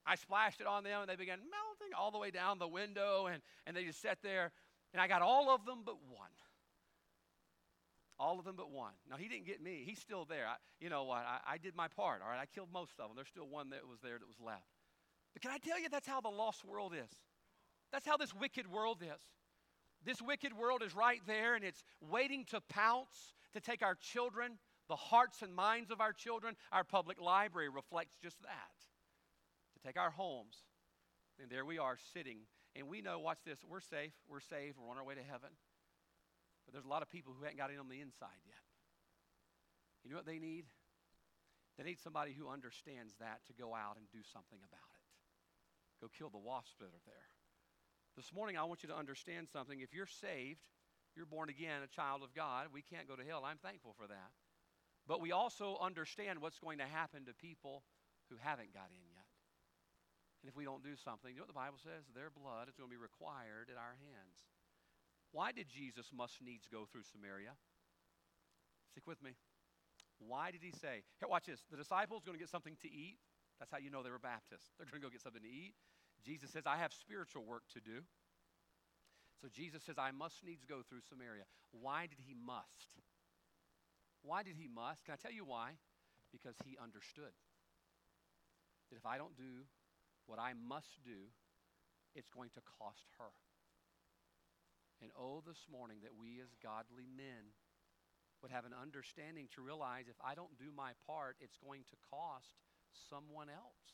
I splashed it on them and they began melting all the way down the window and, and they just sat there. And I got all of them but one. All of them but one. Now, he didn't get me. He's still there. I, you know what? I, I did my part, all right? I killed most of them. There's still one that was there that was left. But can I tell you, that's how the lost world is? That's how this wicked world is. This wicked world is right there and it's waiting to pounce, to take our children, the hearts and minds of our children. Our public library reflects just that. To take our homes. And there we are sitting. And we know, watch this, we're safe, we're saved, we're on our way to heaven. But there's a lot of people who haven't got in on the inside yet. You know what they need? They need somebody who understands that to go out and do something about it. Go kill the wasps that are there. This morning, I want you to understand something. If you're saved, you're born again, a child of God, we can't go to hell. I'm thankful for that. But we also understand what's going to happen to people who haven't got in yet. And if we don't do something, you know what the Bible says? Their blood is going to be required at our hands. Why did Jesus must needs go through Samaria? Stick with me. Why did he say, here, watch this. The disciples are going to get something to eat. That's how you know they were Baptists. They're going to go get something to eat. Jesus says, I have spiritual work to do. So Jesus says, I must needs go through Samaria. Why did he must? Why did he must? Can I tell you why? Because he understood that if I don't do what I must do, it's going to cost her. And oh, this morning that we as godly men would have an understanding to realize if I don't do my part, it's going to cost someone else.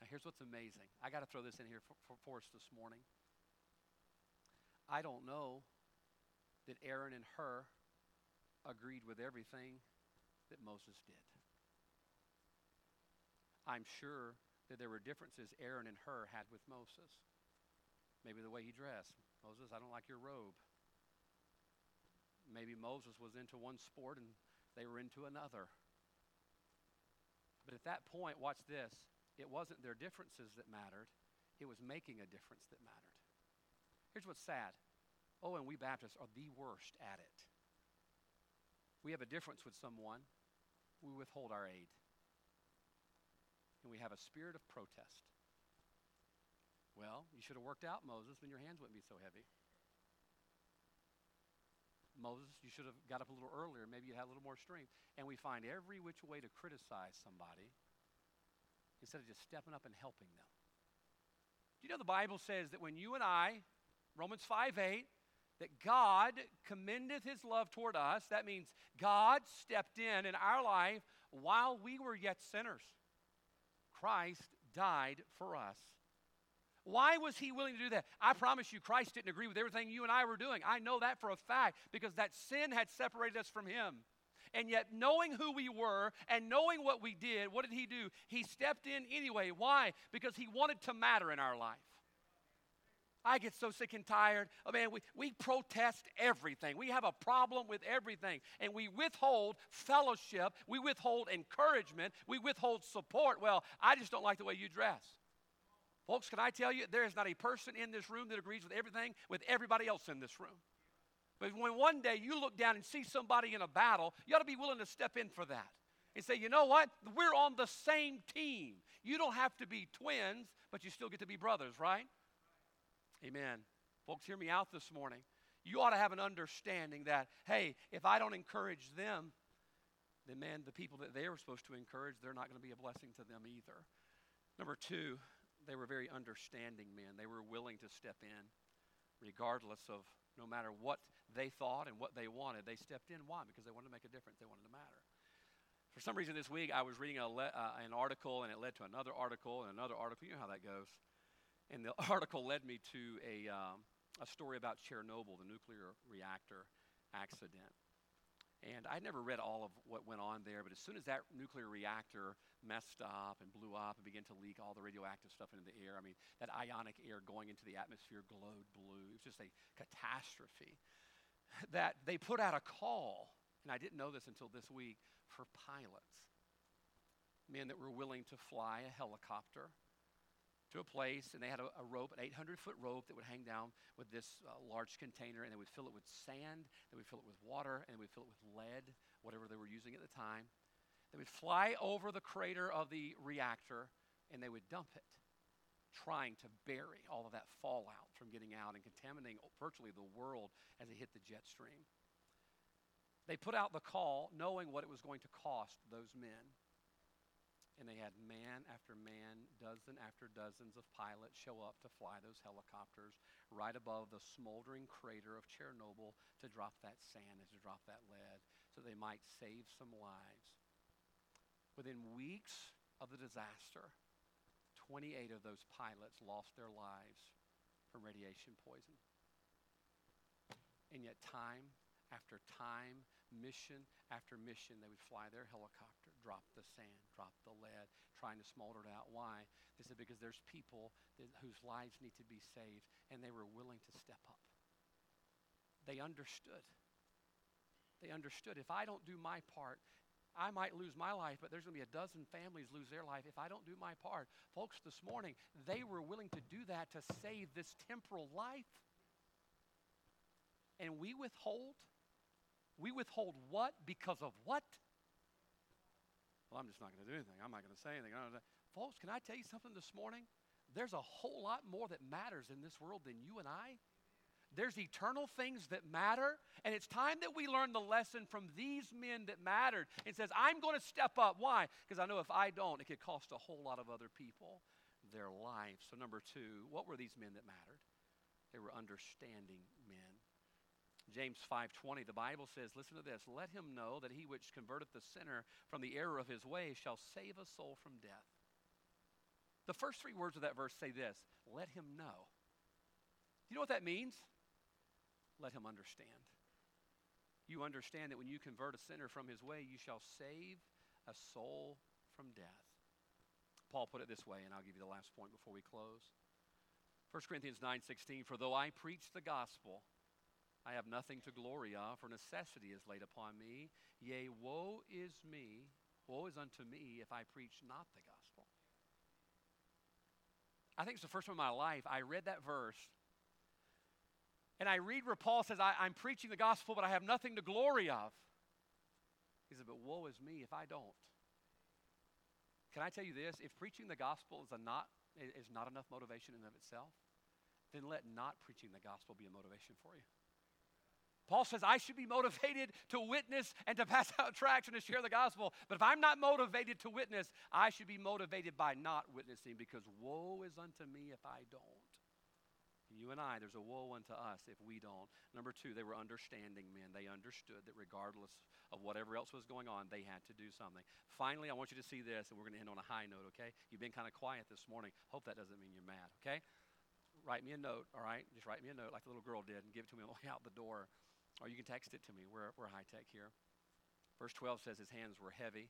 Now, here's what's amazing. I got to throw this in here for, for, for us this morning. I don't know that Aaron and Hur agreed with everything that Moses did. I'm sure that there were differences Aaron and Hur had with Moses. Maybe the way he dressed, Moses, I don't like your robe. Maybe Moses was into one sport and they were into another. But at that point, watch this. It wasn't their differences that mattered, it was making a difference that mattered. Here's what's sad. Oh, and we Baptists are the worst at it. We have a difference with someone, we withhold our aid. And we have a spirit of protest. Well, you should have worked out, Moses, then your hands wouldn't be so heavy. Moses, you should have got up a little earlier. Maybe you had a little more strength. And we find every which way to criticize somebody instead of just stepping up and helping them. Do you know the Bible says that when you and I, Romans 5 8, that God commendeth his love toward us, that means God stepped in in our life while we were yet sinners. Christ died for us. Why was he willing to do that? I promise you, Christ didn't agree with everything you and I were doing. I know that for a fact because that sin had separated us from him. And yet, knowing who we were and knowing what we did, what did he do? He stepped in anyway. Why? Because he wanted to matter in our life. I get so sick and tired. Oh, man, we, we protest everything. We have a problem with everything. And we withhold fellowship. We withhold encouragement. We withhold support. Well, I just don't like the way you dress. Folks, can I tell you, there is not a person in this room that agrees with everything with everybody else in this room. But when one day you look down and see somebody in a battle, you ought to be willing to step in for that and say, you know what? We're on the same team. You don't have to be twins, but you still get to be brothers, right? Amen. Folks, hear me out this morning. You ought to have an understanding that, hey, if I don't encourage them, then man, the people that they were supposed to encourage, they're not going to be a blessing to them either. Number two, they were very understanding men. They were willing to step in, regardless of no matter what they thought and what they wanted. They stepped in. Why? Because they wanted to make a difference. They wanted to matter. For some reason this week, I was reading le- uh, an article, and it led to another article and another article. You know how that goes. And the article led me to a, um, a story about Chernobyl, the nuclear reactor accident. And I'd never read all of what went on there, but as soon as that nuclear reactor messed up and blew up and began to leak all the radioactive stuff into the air, I mean, that ionic air going into the atmosphere glowed blue. It was just a catastrophe. that they put out a call, and I didn't know this until this week, for pilots. Men that were willing to fly a helicopter to a place, and they had a, a rope, an 800 foot rope that would hang down with this uh, large container, and they would fill it with sand, they would fill it with water, and they would fill it with lead, whatever they were using at the time. They would fly over the crater of the reactor, and they would dump it, trying to bury all of that fallout from getting out and contaminating virtually the world as it hit the jet stream. They put out the call knowing what it was going to cost those men and they had man after man, dozen after dozens of pilots show up to fly those helicopters right above the smoldering crater of Chernobyl to drop that sand and to drop that lead so they might save some lives. Within weeks of the disaster, 28 of those pilots lost their lives from radiation poison. And yet, time after time, mission after mission, they would fly their helicopter, drop the sand, drop the lead, trying to smolder it out. Why? They said because there's people that, whose lives need to be saved, and they were willing to step up. They understood. They understood if I don't do my part, I might lose my life, but there's going to be a dozen families lose their life if I don't do my part. Folks, this morning, they were willing to do that to save this temporal life. And we withhold we withhold what because of what? Well, I'm just not going to do anything. I'm not going to say anything. Folks, can I tell you something this morning? There's a whole lot more that matters in this world than you and I. There's eternal things that matter, and it's time that we learn the lesson from these men that mattered. It says, I'm going to step up. Why? Because I know if I don't, it could cost a whole lot of other people their lives. So, number two, what were these men that mattered? They were understanding men. James 5:20 the Bible says listen to this let him know that he which converteth the sinner from the error of his way shall save a soul from death. The first 3 words of that verse say this let him know. Do you know what that means? Let him understand. You understand that when you convert a sinner from his way you shall save a soul from death. Paul put it this way and I'll give you the last point before we close. 1 Corinthians 9:16 for though I preach the gospel I have nothing to glory of, for necessity is laid upon me. Yea, woe is me, woe is unto me if I preach not the gospel. I think it's the first time in my life I read that verse. And I read where Paul says, I, am preaching the gospel, but I have nothing to glory of. He said, But woe is me if I don't. Can I tell you this? If preaching the gospel is, not, is not enough motivation in of itself, then let not preaching the gospel be a motivation for you. Paul says, I should be motivated to witness and to pass out tracts and to share the gospel. But if I'm not motivated to witness, I should be motivated by not witnessing because woe is unto me if I don't. You and I, there's a woe unto us if we don't. Number two, they were understanding men. They understood that regardless of whatever else was going on, they had to do something. Finally, I want you to see this, and we're going to end on a high note, okay? You've been kind of quiet this morning. Hope that doesn't mean you're mad, okay? Write me a note, all right? Just write me a note like the little girl did and give it to me on the way out the door. Or you can text it to me. We're, we're high tech here. Verse 12 says his hands were heavy.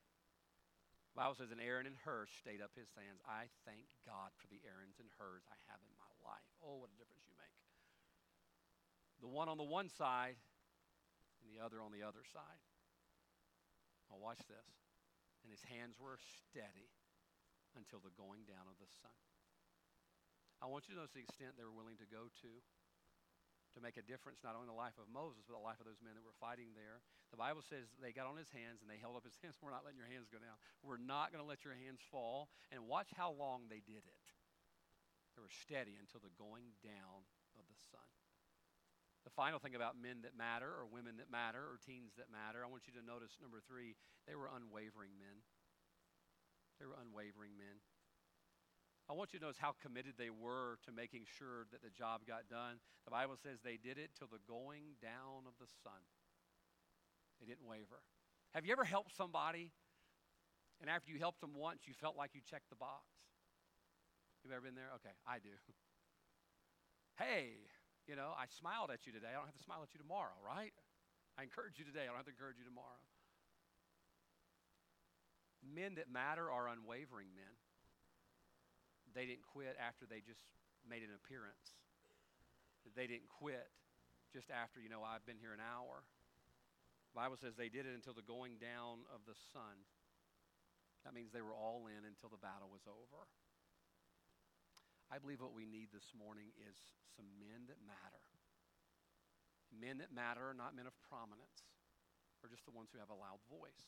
Bible says, and Aaron and Hur stayed up his hands. I thank God for the Aarons and Hurs I have in my life. Oh, what a difference you make. The one on the one side and the other on the other side. Now, watch this. And his hands were steady until the going down of the sun. I want you to notice the extent they were willing to go to to make a difference not only in the life of Moses, but the life of those men that were fighting there. The Bible says they got on his hands and they held up his hands. We're not letting your hands go down. We're not going to let your hands fall. And watch how long they did it. They were steady until the going down of the sun. The final thing about men that matter, or women that matter, or teens that matter, I want you to notice number three, they were unwavering men. They were unwavering men. I want you to notice how committed they were to making sure that the job got done. The Bible says they did it till the going down of the sun. They didn't waver. Have you ever helped somebody and after you helped them once, you felt like you checked the box? You've ever been there? Okay, I do. hey, you know, I smiled at you today. I don't have to smile at you tomorrow, right? I encourage you today. I don't have to encourage you tomorrow. Men that matter are unwavering men they didn't quit after they just made an appearance. They didn't quit just after, you know, I've been here an hour. The Bible says they did it until the going down of the sun. That means they were all in until the battle was over. I believe what we need this morning is some men that matter. Men that matter, not men of prominence, or just the ones who have a loud voice.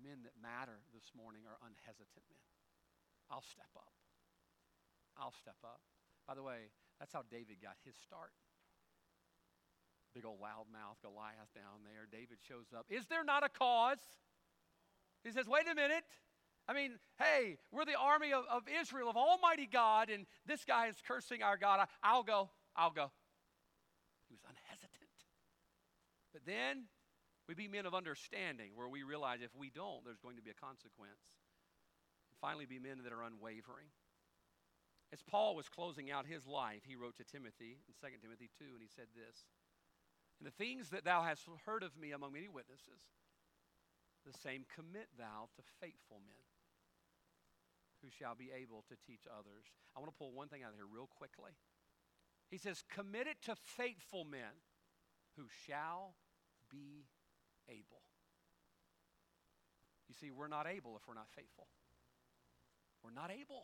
Men that matter this morning are unhesitant men. I'll step up. I'll step up. By the way, that's how David got his start. Big old loudmouth Goliath down there. David shows up. Is there not a cause? He says, wait a minute. I mean, hey, we're the army of, of Israel, of Almighty God, and this guy is cursing our God. I, I'll go. I'll go. He was unhesitant. But then we be men of understanding where we realize if we don't, there's going to be a consequence. Finally, be men that are unwavering. As Paul was closing out his life, he wrote to Timothy in 2 Timothy 2, and he said this And the things that thou hast heard of me among many witnesses, the same commit thou to faithful men who shall be able to teach others. I want to pull one thing out of here real quickly. He says, Commit it to faithful men who shall be able. You see, we're not able if we're not faithful. We're not able.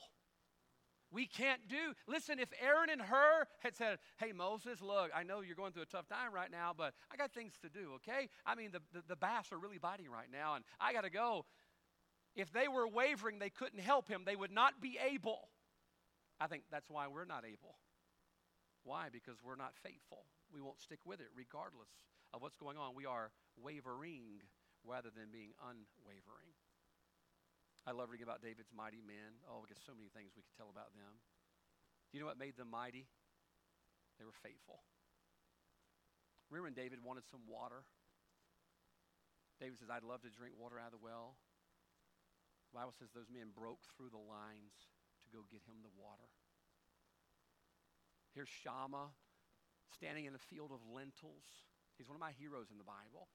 We can't do. Listen, if Aaron and Hur had said, Hey, Moses, look, I know you're going through a tough time right now, but I got things to do, okay? I mean, the, the, the bass are really biting right now, and I got to go. If they were wavering, they couldn't help him. They would not be able. I think that's why we're not able. Why? Because we're not faithful. We won't stick with it regardless of what's going on. We are wavering rather than being unwavering. I love reading about David's mighty men. Oh, I guess so many things we could tell about them. Do you know what made them mighty? They were faithful. Remember when David wanted some water? David says, I'd love to drink water out of the well. The Bible says those men broke through the lines to go get him the water. Here's Shammah standing in a field of lentils. He's one of my heroes in the Bible.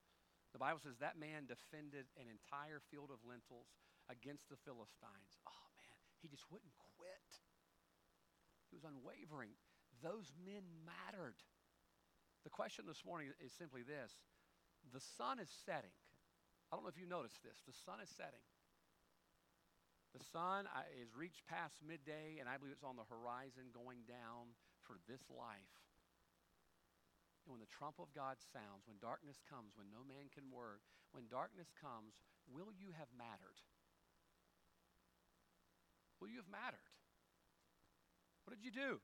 The Bible says that man defended an entire field of lentils against the Philistines. Oh, man, he just wouldn't quit. He was unwavering. Those men mattered. The question this morning is simply this the sun is setting. I don't know if you noticed this. The sun is setting. The sun uh, is reached past midday, and I believe it's on the horizon going down for this life. And when the trump of God sounds, when darkness comes, when no man can work, when darkness comes, will you have mattered? Will you have mattered? What did you do?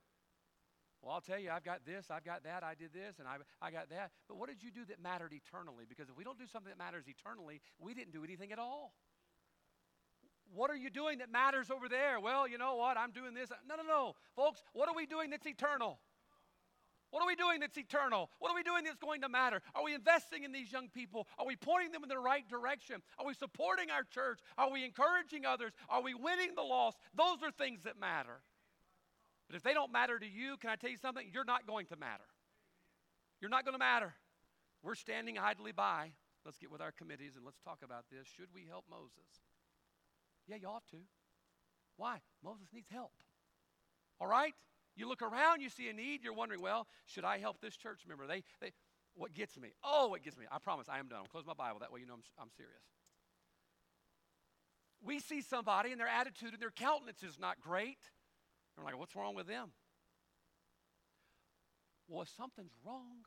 Well, I'll tell you, I've got this, I've got that, I did this, and I, I got that. But what did you do that mattered eternally? Because if we don't do something that matters eternally, we didn't do anything at all. What are you doing that matters over there? Well, you know what? I'm doing this. No, no, no. Folks, what are we doing that's eternal? What are we doing that's eternal? What are we doing that's going to matter? Are we investing in these young people? Are we pointing them in the right direction? Are we supporting our church? Are we encouraging others? Are we winning the lost? Those are things that matter. But if they don't matter to you, can I tell you something? You're not going to matter. You're not going to matter. We're standing idly by. Let's get with our committees and let's talk about this. Should we help Moses? Yeah, you ought to. Why? Moses needs help. All right? You look around, you see a need, you're wondering, well, should I help this church member? They, they, what gets me? Oh, what gets me? I promise I am done. I'll close my Bible. That way you know I'm, I'm serious. We see somebody and their attitude and their countenance is not great. We're like, what's wrong with them? Well, if something's wrong,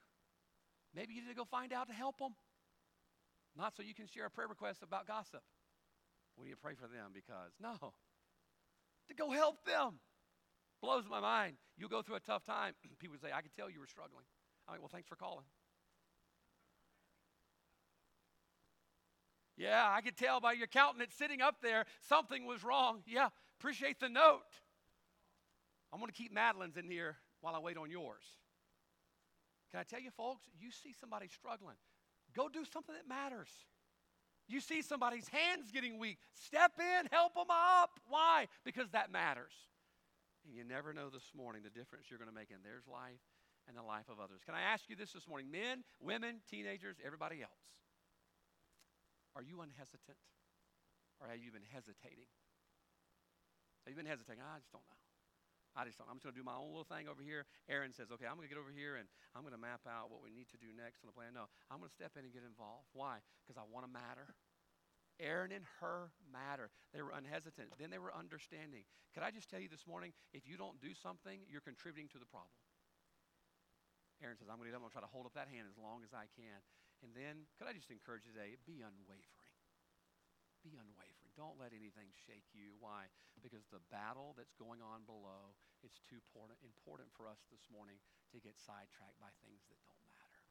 maybe you need to go find out to help them. Not so you can share a prayer request about gossip. We need to pray for them because, no, to go help them. Blows my mind. You go through a tough time. People say, I could tell you were struggling. I'm like, well, thanks for calling. Yeah, I could tell by your countenance sitting up there something was wrong. Yeah, appreciate the note. I'm going to keep Madeline's in here while I wait on yours. Can I tell you, folks, you see somebody struggling, go do something that matters. You see somebody's hands getting weak, step in, help them up. Why? Because that matters. And you never know this morning the difference you're going to make in their life and the life of others. Can I ask you this this morning? Men, women, teenagers, everybody else. Are you unhesitant? Or have you been hesitating? Have you been hesitating? I just don't know. I just don't. I'm just going to do my own little thing over here. Aaron says, okay, I'm going to get over here and I'm going to map out what we need to do next on the plan. No, I'm going to step in and get involved. Why? Because I want to matter. Aaron and Hur matter. They were unhesitant. Then they were understanding. Could I just tell you this morning, if you don't do something, you're contributing to the problem. Aaron says, I'm going to, try to hold up that hand as long as I can. And then, could I just encourage you today, be unwavering. Be unwavering. Don't let anything shake you. Why? Because the battle that's going on below, it's too important for us this morning to get sidetracked by things that don't matter.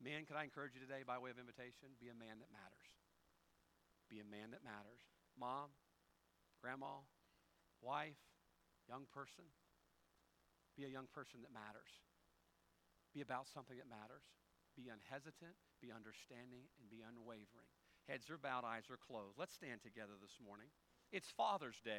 Men, could I encourage you today, by way of invitation, be a man that matters. Be a man that matters. Mom, grandma, wife, young person, be a young person that matters. Be about something that matters. Be unhesitant, be understanding, and be unwavering. Heads are bowed, eyes are closed. Let's stand together this morning. It's Father's Day.